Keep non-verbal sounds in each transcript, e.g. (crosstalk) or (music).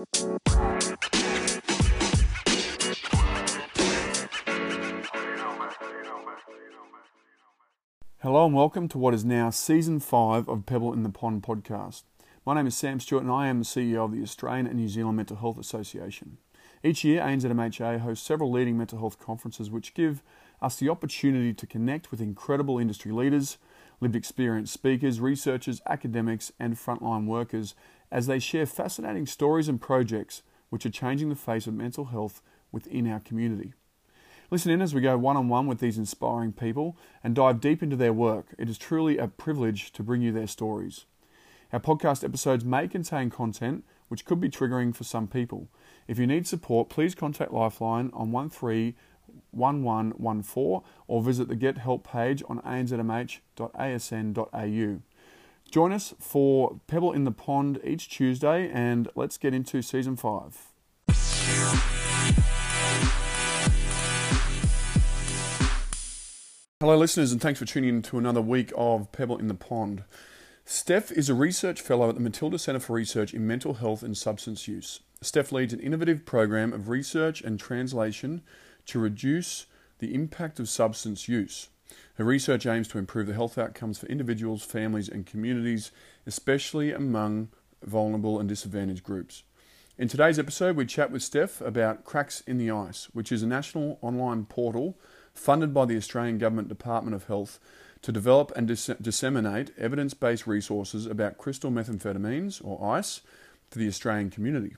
Hello and welcome to what is now season five of Pebble in the Pond podcast. My name is Sam Stewart and I am the CEO of the Australian and New Zealand Mental Health Association. Each year, ANZMHA hosts several leading mental health conferences which give us the opportunity to connect with incredible industry leaders, lived experience speakers, researchers, academics, and frontline workers as they share fascinating stories and projects which are changing the face of mental health within our community. Listen in as we go one on one with these inspiring people and dive deep into their work. It is truly a privilege to bring you their stories. Our podcast episodes may contain content which could be triggering for some people. If you need support, please contact Lifeline on 131114 or visit the Get Help page on anzmh.asn.au. Join us for Pebble in the Pond each Tuesday and let's get into season five. Hello, listeners, and thanks for tuning in to another week of Pebble in the Pond. Steph is a research fellow at the Matilda Centre for Research in Mental Health and Substance Use. Steph leads an innovative program of research and translation to reduce the impact of substance use. Her research aims to improve the health outcomes for individuals, families, and communities, especially among vulnerable and disadvantaged groups. In today's episode, we chat with Steph about Cracks in the Ice, which is a national online portal funded by the Australian Government Department of Health to develop and dis- disseminate evidence based resources about crystal methamphetamines, or ICE, to the Australian community.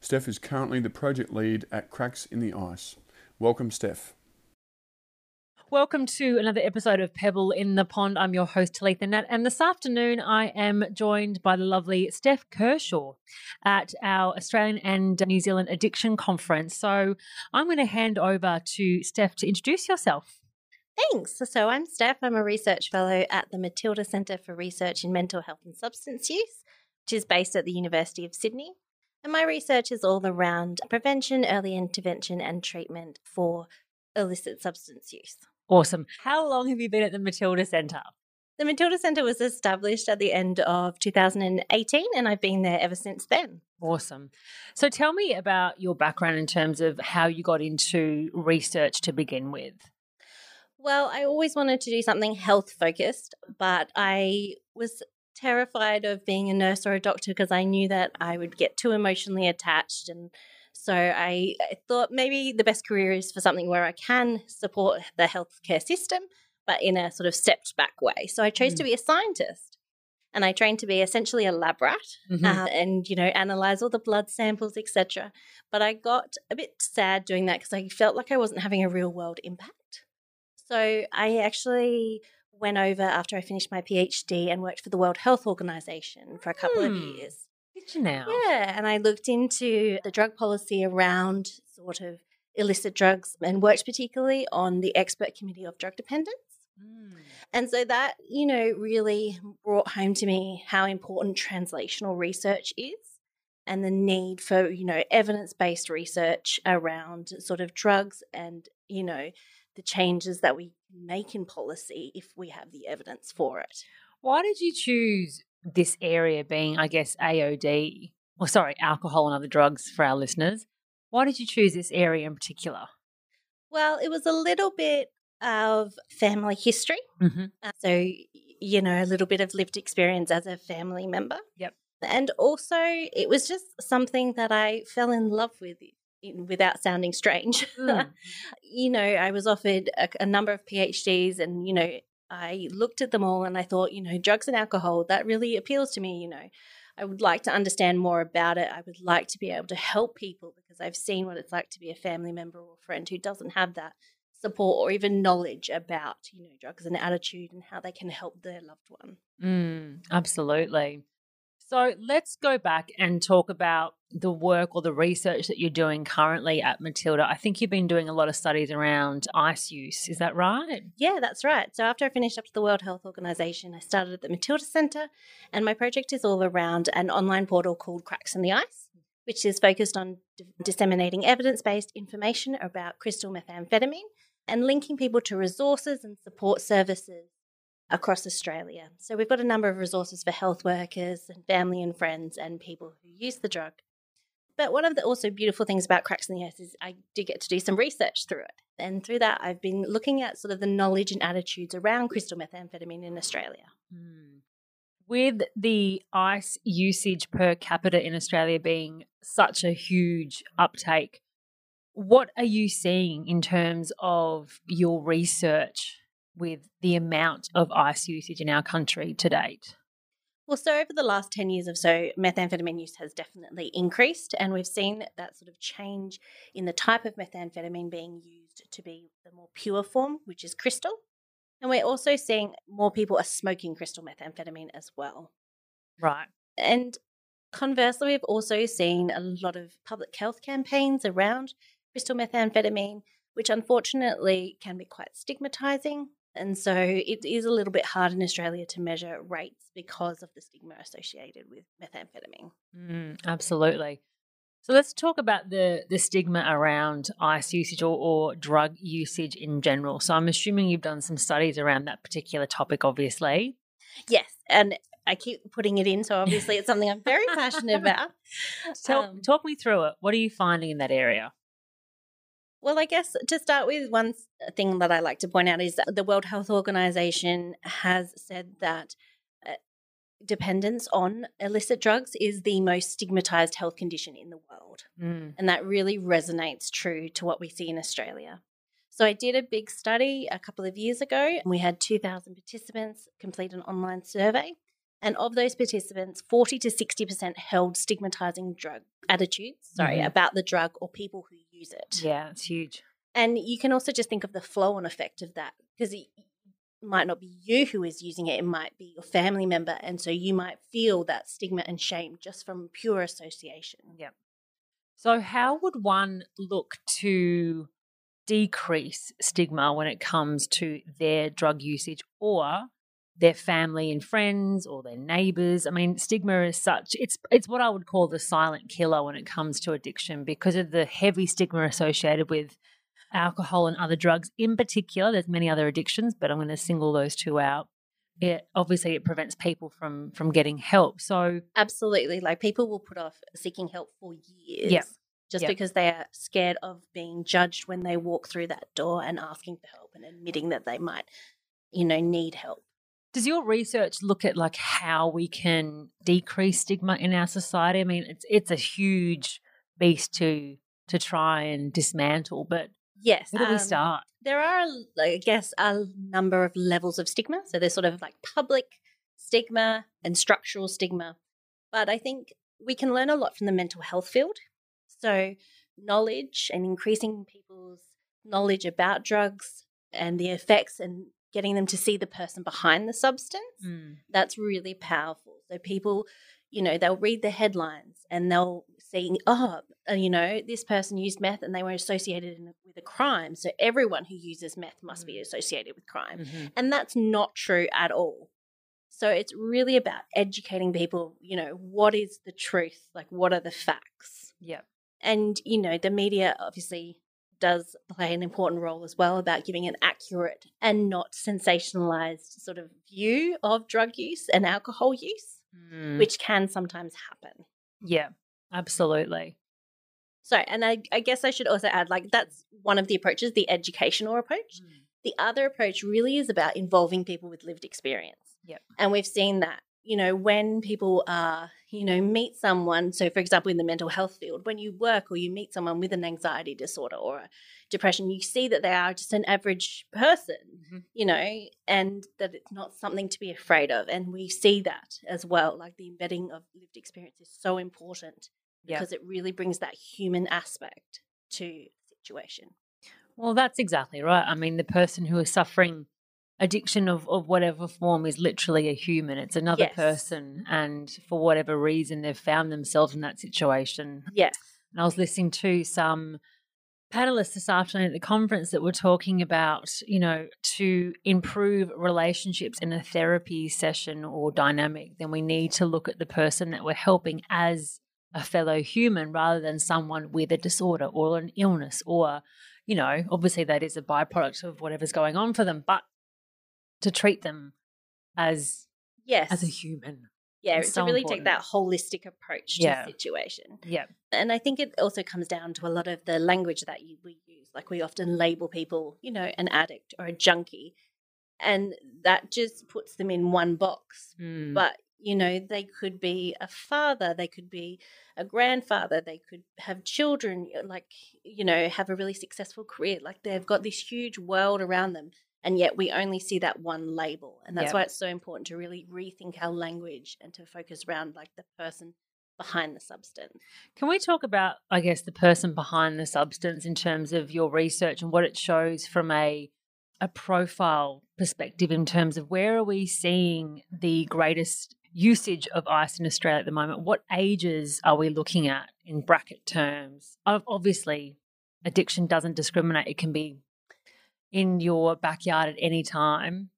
Steph is currently the project lead at Cracks in the Ice. Welcome, Steph. Welcome to another episode of Pebble in the Pond. I'm your host, Talitha Nat, and this afternoon I am joined by the lovely Steph Kershaw at our Australian and New Zealand Addiction Conference. So I'm going to hand over to Steph to introduce yourself. Thanks. So I'm Steph. I'm a research fellow at the Matilda Centre for Research in Mental Health and Substance Use, which is based at the University of Sydney. And my research is all around prevention, early intervention, and treatment for illicit substance use. Awesome. How long have you been at the Matilda Centre? The Matilda Centre was established at the end of 2018, and I've been there ever since then. Awesome. So tell me about your background in terms of how you got into research to begin with. Well, I always wanted to do something health focused, but I was terrified of being a nurse or a doctor because I knew that I would get too emotionally attached and so I, I, thought maybe the best career is for something where I can support the healthcare system, but in a sort of stepped back way. So I chose mm. to be a scientist. And I trained to be essentially a lab rat mm-hmm. uh, and, you know, analyze all the blood samples, etc. But I got a bit sad doing that because I felt like I wasn't having a real world impact. So I actually went over after I finished my PhD and worked for the World Health Organization for a couple of hmm. years. Did you now? Yeah, and I looked into the drug policy around sort of illicit drugs and worked particularly on the expert committee of drug dependence. Mm. And so that, you know, really brought home to me how important translational research is and the need for, you know, evidence based research around sort of drugs and, you know, the changes that we make in policy if we have the evidence for it. Why did you choose this area being, I guess, AOD, or sorry, alcohol and other drugs for our listeners. Why did you choose this area in particular? Well, it was a little bit of family history. Mm-hmm. Uh, so, you know, a little bit of lived experience as a family member. Yep. And also, it was just something that I fell in love with without sounding strange. Mm. (laughs) you know, I was offered a, a, number of PhDs and, you know, I looked at them all and I thought, you know, drugs and alcohol, that really appeals to me, you know. I would like to understand more about it. I would like to be able to help people because I've seen what it's like to be a family member or friend who doesn't have that support or even knowledge about, you know, drugs and attitude and how they can help their loved one. Mm, absolutely. So let's go back and talk about the work or the research that you're doing currently at Matilda. I think you've been doing a lot of studies around ice use. Is that right? Yeah, that's right. So after I finished up to the World Health Organization, I started at the Matilda Centre, and my project is all around an online portal called Cracks in the Ice, which is focused on d- disseminating evidence based information about crystal methamphetamine and linking people to resources and support services across Australia. So we've got a number of resources for health workers and family and friends and people who use the drug. But one of the also beautiful things about Cracks in the Ice is I did get to do some research through it. And through that, I've been looking at sort of the knowledge and attitudes around crystal methamphetamine in Australia. Mm. With the ice usage per capita in Australia being such a huge uptake, what are you seeing in terms of your research with the amount of ice usage in our country to date? Well, so over the last 10 years or so, methamphetamine use has definitely increased, and we've seen that sort of change in the type of methamphetamine being used to be the more pure form, which is crystal. And we're also seeing more people are smoking crystal methamphetamine as well. Right. And conversely, we've also seen a lot of public health campaigns around crystal methamphetamine, which unfortunately can be quite stigmatizing and so it is a little bit hard in Australia to measure rates because of the stigma associated with methamphetamine. Mm, absolutely. So let's talk about the the stigma around ice usage or, or drug usage in general. So I'm assuming you've done some studies around that particular topic, obviously. Yes, and I keep putting it in, so obviously it's something I'm very passionate (laughs) about. Um, talk me through it. What are you finding in that area? Well, I guess to start with, one thing that I like to point out is that the World Health Organization has said that uh, dependence on illicit drugs is the most stigmatized health condition in the world. Mm. And that really resonates true to what we see in Australia. So I did a big study a couple of years ago. We had 2,000 participants complete an online survey. And of those participants, 40 to 60% held stigmatizing drug attitudes, sorry, mm-hmm. about the drug or people who use it. Yeah, it's huge. And you can also just think of the flow on effect of that because it might not be you who is using it, it might be your family member. And so you might feel that stigma and shame just from pure association. Yeah. So, how would one look to decrease stigma when it comes to their drug usage or their family and friends or their neighbors. I mean, stigma is such it's it's what I would call the silent killer when it comes to addiction because of the heavy stigma associated with alcohol and other drugs in particular. There's many other addictions, but I'm going to single those two out. It obviously it prevents people from from getting help. So absolutely, like people will put off seeking help for years. Yeah. Just because they are scared of being judged when they walk through that door and asking for help and admitting that they might, you know, need help. Does your research look at like how we can decrease stigma in our society? I mean, it's it's a huge beast to to try and dismantle, but yes, where do um, we start? There are, I guess, a number of levels of stigma. So there's sort of like public stigma and structural stigma, but I think we can learn a lot from the mental health field. So knowledge and increasing people's knowledge about drugs and the effects and getting them to see the person behind the substance, mm. that's really powerful. So people, you know, they'll read the headlines and they'll see, oh, uh, you know, this person used meth and they were associated in, with a crime. So everyone who uses meth must mm. be associated with crime. Mm-hmm. And that's not true at all. So it's really about educating people, you know, what is the truth? Like, what are the facts? Yeah. And, you know, the media obviously does play an important role as well about giving an accurate and not sensationalized sort of view of drug use and alcohol use, mm. which can sometimes happen. Yeah, absolutely. So, and I, I, guess I should also add like that's one of the approaches, the educational approach. Mm. The other approach really is about involving people with lived experience. Yep. And we've seen that you know, when people are, you know, meet someone, so for example, in the mental health field, when you work or you meet someone with an anxiety disorder or a depression, you see that they are just an average person, mm-hmm. you know, and that it's not something to be afraid of. And we see that as well. Like the embedding of lived experience is so important because it really brings that human aspect to the situation. Well, that's exactly right. I mean, the person who is suffering addiction of, of whatever form is literally a human. It's another yes. person. And for whatever reason, they've found themselves in that situation. Yes. And I was listening to some panelists this afternoon at the conference that were talking about, you know, to improve relationships in a therapy session or dynamic, then we need to look at the person that we're helping as a fellow human rather than someone with a disorder or an illness or you know obviously that is a byproduct of whatever's going on for them but to treat them as yes as a human. Yeah, It's it's so to really important. take that holistic approach to Yeah. the situation. Yeah. And I think it also comes down to a lot of the language that you, we use. Like we often label people, you know, an addict or a junkie. And that just puts them in one box. Mm. But, you know, they could be a father, they could be a grandfather, they could have children, like, you know, have a really successful career. Like they've got this huge world around them. And yet we only see that one label. And that's Yep. why it's so important to really rethink our language and to focus around like the person behind the substance. Can we talk about, I guess, the person behind the substance in terms of your research and what it shows from a a profile perspective in terms of where are we seeing the greatest usage of ice in Australia at the moment? What ages are we looking at in bracket terms? Obviously, addiction doesn't discriminate. It can be in your backyard at any time,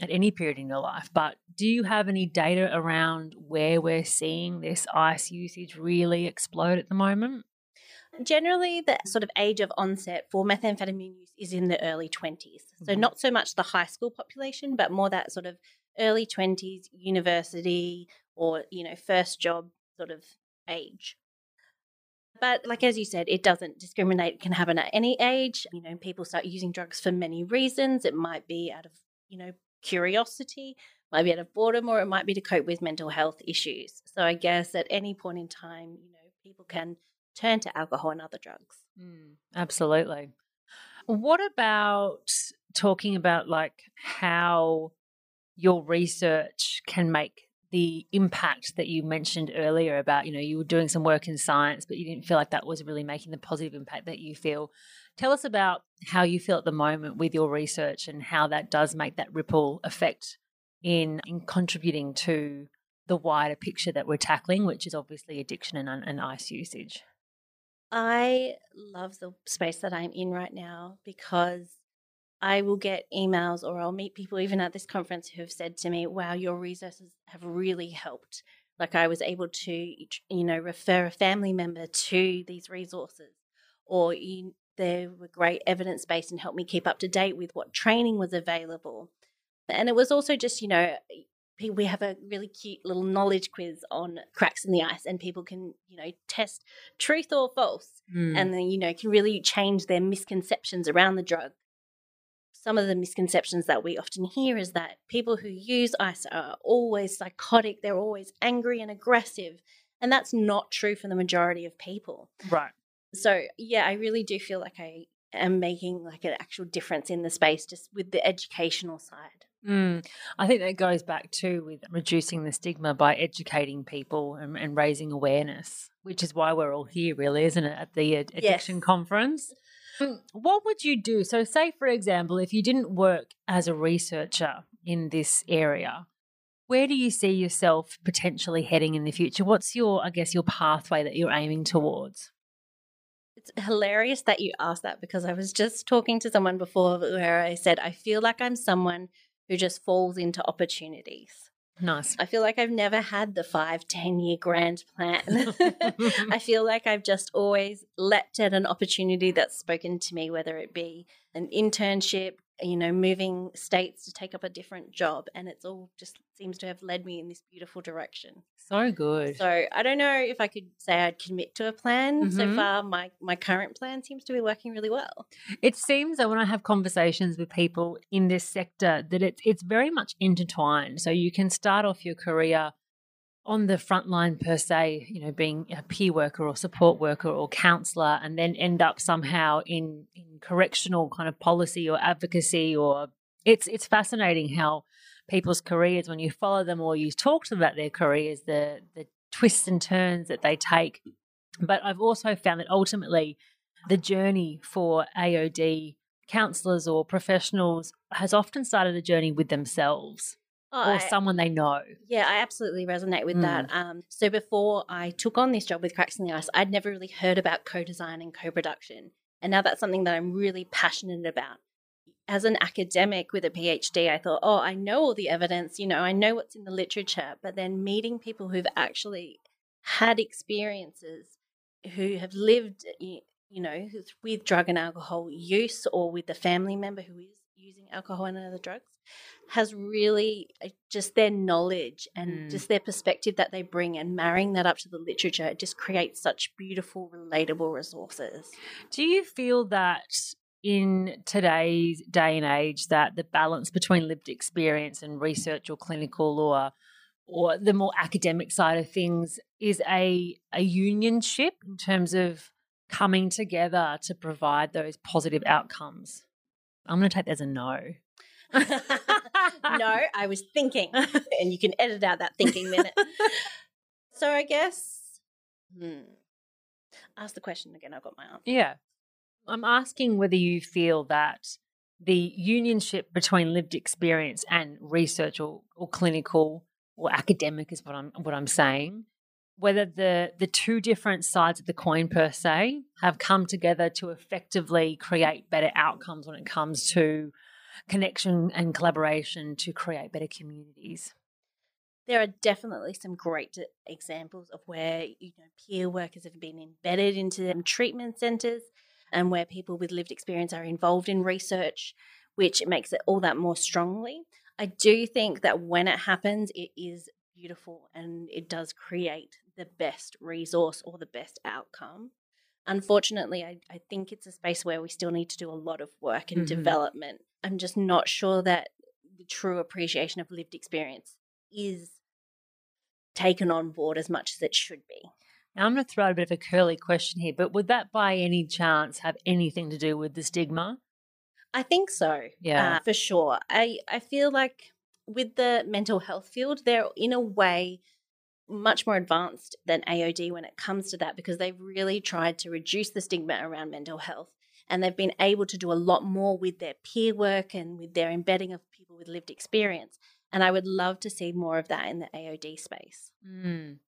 at any period in your life. But do you have any data around where we're seeing this ice usage really explode at the moment? Generally, the sort of age of onset for methamphetamine use is in the early 20s. So, Mhm. not so much the high school population, but more that sort of early 20s, university, or, you know, first job sort of age. But, like as you said, it doesn't discriminate. It can happen at any age. You know, people start using drugs for many reasons. It might be out of, you know, curiosity, might be out of boredom, or it might be to cope with mental health issues. So, I guess at any point in time, you know, people can turn to alcohol and other drugs. Mm, absolutely. What about talking about like how your research can make the impact that you mentioned earlier about, you know, you were doing some work in science, but you didn't feel like that was really making the positive impact that you feel. Tell us about how you feel at the moment with your research and how that does make that ripple effect in, in contributing to the wider picture that we're tackling, which is obviously addiction and, and ice usage. I love the space that I'm in right now because I will get emails or I'll meet people even at this conference who have said to me, wow, your resources have really helped. Like I was able to, you know, refer a family member to these resources or you, they were great evidence based and helped me keep up to date with what training was available. And it was also just, you know, we have a really cute little knowledge quiz on cracks in the ice and people can, you know, test truth or false Mm. and then you know can really change their misconceptions around the drug some of the misconceptions that we often hear is that people who use ice are always psychotic they're always angry and aggressive and that's not true for the majority of people right. so yeah i really do feel like i am making like an actual difference in the space just with the educational side Mm. I think that goes back to with reducing the stigma by educating people and, and raising awareness, which is why we're all here, really, isn't it, at the ad- addiction Yes. conference? Mm, What would you do? So, say, for example, if you didn't work as a researcher in this area, where do you see yourself potentially heading in the future? What's your, I guess, your pathway that you're aiming towards? it's hilarious that you asked that because i was just talking to someone before where i said i feel like i'm someone who just falls into opportunities Nice. I feel like I've never had the five, 10 year grand plan. (laughs) I feel like I've just always leapt at an opportunity that's spoken to me, whether it be an internship, you know, moving states to take up a different job. And it's all just seems to have led me in this beautiful direction. So good. So I don't know if I could say I'd commit to a plan. So Mhm. far, my, my current plan seems to be working really well. It seems that when I have conversations with people in this sector that it's it's very much intertwined. So you can start off your career on the front line per se, you know, being a peer worker or support worker or counselor, and then end up somehow in in correctional kind of policy or advocacy or it's it's fascinating how people's careers when you follow them or you talk to them about their careers, the the twists and turns that they take. But I've also found that ultimately the journey for AOD counselors or professionals has often started a journey with themselves Oh, or I- someone they know. Yeah, I absolutely resonate with Mm. that. Um, so before I took on this job with Cracks in the Ice, I'd never really heard about co-design and co-production, and now that's something that I'm really passionate about. As an academic with a PhD, I thought, oh, I know all the evidence, you know, I know what's in the literature, but then meeting people who've actually had experiences, who have lived, you know, with drug and alcohol use, or with the family member who is using alcohol and other drugs has really uh, just their knowledge and Mm. just their perspective that they bring and marrying that up to the literature it just creates such beautiful relatable resources Do you feel that in today's day and age that the balance between lived experience and research or clinical or or the more academic side of things is a a unionship in terms of coming together to provide those positive outcomes? I'm going to take that as a no. no (laughs) i was thinking and you can (laughs) edit out that thinking minute so i guess hmm. ask the question again i've got my answer Yeah. I'm asking whether you feel that the unionship between lived experience and research or, or clinical or academic is what I'm what I'm saying. Whether the the two different sides of the coin per se have come together to effectively create better outcomes when it comes to connection and collaboration to create better communities. there are definitely some great examples of where you know peer workers have been embedded into treatment centers and where people with lived experience are involved in research which makes it all that more strongly i do think that when it happens it is beautiful and it does create the best resource or the best outcome unfortunately i, I think it's a space where we still need to do a lot of work and Mhm. development i'm just not sure that the true appreciation of lived experience is taken on board as much as it should be. Now I'm going to throw out a bit of a curly question here, but would that by any chance have anything to do with the stigma? I think so. Yeah. uh, for sure. I I feel like with the mental health field, they're in a way much more advanced than AOD when it comes to that because they've really tried to reduce the stigma around mental health and they've been able to do a lot more with their peer work and with their embedding of people with lived experience. And I would love to see more of that in the AOD space. Mm.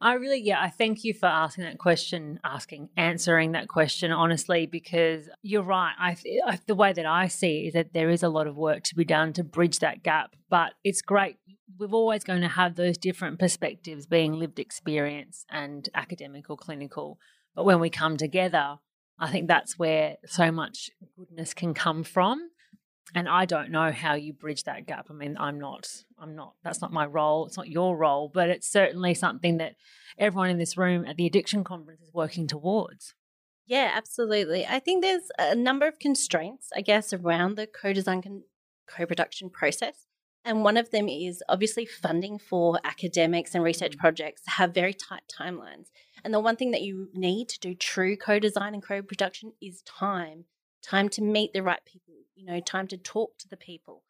I really, yeah, I thank you for asking that question, asking, answering that question honestly, because you're right. I, I the way that I see it is that there is a lot of work to be done to bridge that gap, but it's great. We're always going to have those different perspectives, being lived experience and academic or clinical. But when we come together, I think that's where so much goodness can come from and I don't know how you bridge that gap. I mean, I'm not, I'm not, that's not my role. It's not your role, but it's certainly something that everyone in this room at the addiction conference is working towards. Yeah, absolutely. I think there's a number of constraints, I guess, around the co design con- co production process. And one of them is obviously funding for academics and research mm. projects have very tight timelines. And the one thing that you need to do true co design and co production is time time to meet the right people, you know, time to talk to the people.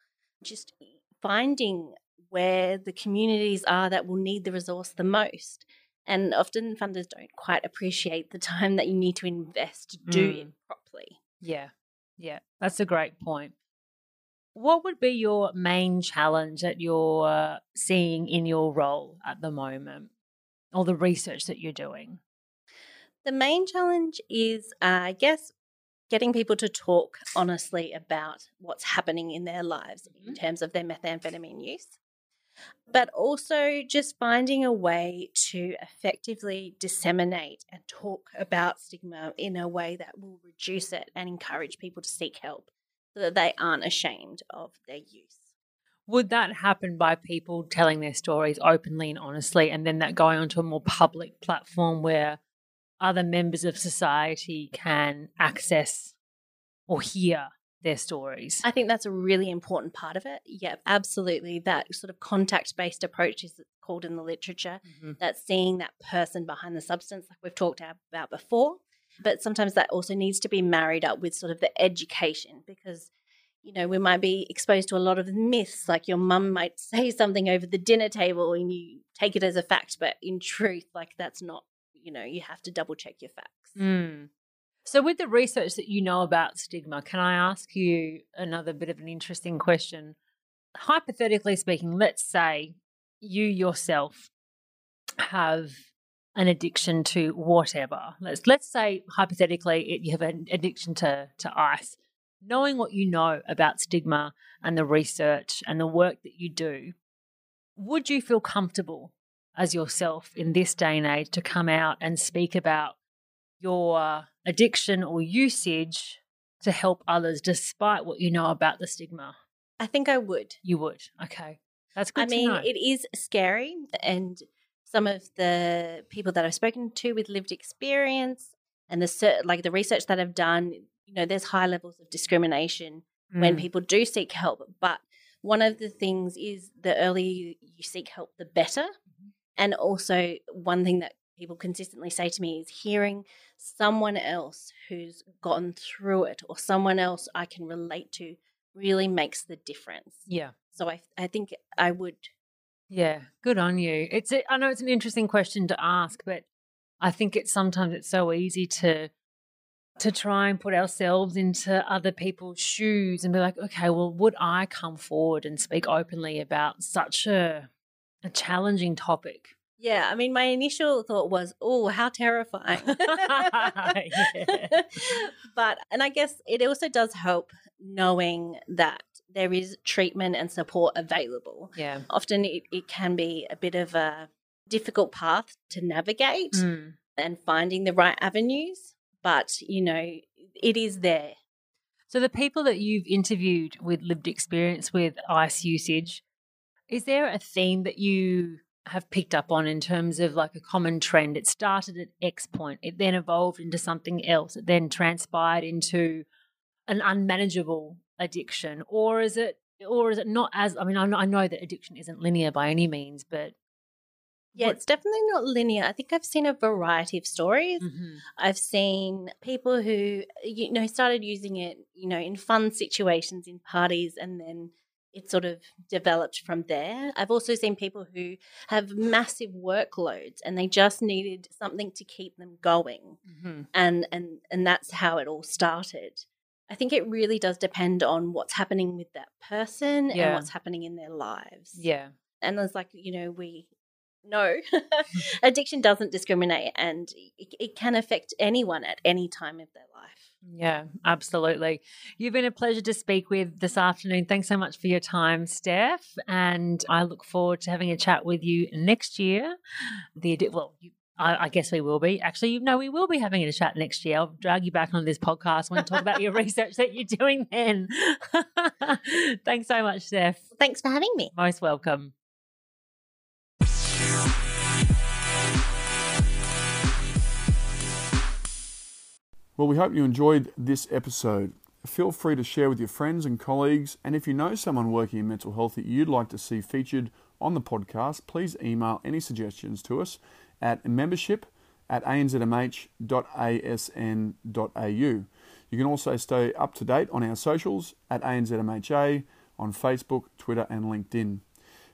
Just finding where the communities are that will need the resource the most. And often funders don't quite appreciate the time that you need to invest to do Mm. it properly. Yeah. Yeah. That's a great point. What would be your main challenge that you're seeing in your role at the moment or the research that you're doing? The main challenge is, uh, I guess, getting people to talk honestly about what's happening in their lives in mm-hmm. terms of their methamphetamine use, but also just finding a way to effectively disseminate and talk about stigma in a way that will reduce it and encourage people to seek help so that they aren't ashamed of their use. Would that happen by people telling their stories openly and honestly, and then that going onto a more public platform where other members of society can access or hear their stories? I think that's a really important part of it. Yeah, absolutely. That sort of contact based approach is called in the literature. Mhm. That's seeing that person behind the substance, like we've talked about before. But sometimes that also needs to be married up with sort of the education because, you know, we might be exposed to a lot of myths. Like your mum might (laughs) say something over the dinner table and you take it as a fact, but in truth, like that's not, you know, you have to double check your facts. Mm. So, with the research that you know about stigma, can I ask you another bit of an interesting question? Hypothetically speaking, let's say you yourself have an addiction to whatever. Let's let's say hypothetically it, you have an addiction to to ice. Knowing what you know about stigma and the research and the work that you do, would you feel comfortable as yourself in this day and age to come out and speak about your addiction or usage to help others despite what you know about the stigma? I think I would. You would. Okay. That's good I mean, know. it is scary, and some of the people that I've spoken to with lived experience and the like the research that I've done, you know, there's high levels of discrimination when Mm. people do seek help. But one of the things is the earlier you seek help, the better. And also, one thing that people consistently say to me is hearing someone else who's gotten through it or someone else I can relate to really makes the difference. Yeah. So I, I think I would. Yeah, good on you. It's a, I know it's an interesting question to ask, but I think it's sometimes it's so easy to to try and put ourselves into other people's shoes and be like, okay, well, would I come forward and speak openly about such a a challenging topic? Yeah, I mean, my initial thought was, oh, how terrifying. (laughs) Yeah. (laughs) but, and I guess it also does help knowing that there is treatment and support available. Yeah. Often it, it can be a bit of a difficult path to navigate Mm. and finding the right avenues, but, you know, it is there. So the people that you've interviewed with lived experience with ice usage, is there a theme that you have picked up on in terms of like a common trend? It started at X point, it then evolved into something else, it then transpired into an unmanageable addiction, or is it, or is it not as? I mean, I know, I know that addiction isn't linear by any means, but Yeah, it's definitely not linear. I think I've seen a variety of stories. Mhm. I've seen people who you know started using it, you know, in fun situations in parties and then it sort of developed from there. I've also seen people who have massive workloads and they just needed something to keep them going. Mhm. And and and that's how it all started. I think it really does depend on what's happening with that person Yeah. and what's happening in their lives. yeah, And it's like, you know, we know (laughs) addiction doesn't discriminate and it, it can affect anyone at any time of their life. Yeah, absolutely. You've been a pleasure to speak with this afternoon. Thanks so much for your time, Steph. And I look forward to having a chat with you next year. The well, you, I, I guess we will be. Actually, no, we will be having a chat next year. I'll drag you back on this podcast when talk about your (laughs) research that you're doing then. (laughs) Thanks so much, Steph. Thanks for having me. Most welcome. Well, we hope you enjoyed this episode. Feel free to share with your friends and colleagues, and if you know someone working in mental health that you'd like to see featured on the podcast, please email any suggestions to us at membership at anzmh.asn.au. You can also stay up to date on our socials at ANZMHA on Facebook, Twitter, and LinkedIn.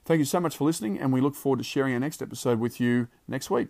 Thank you so much for listening, and we look forward to sharing our next episode with you next week.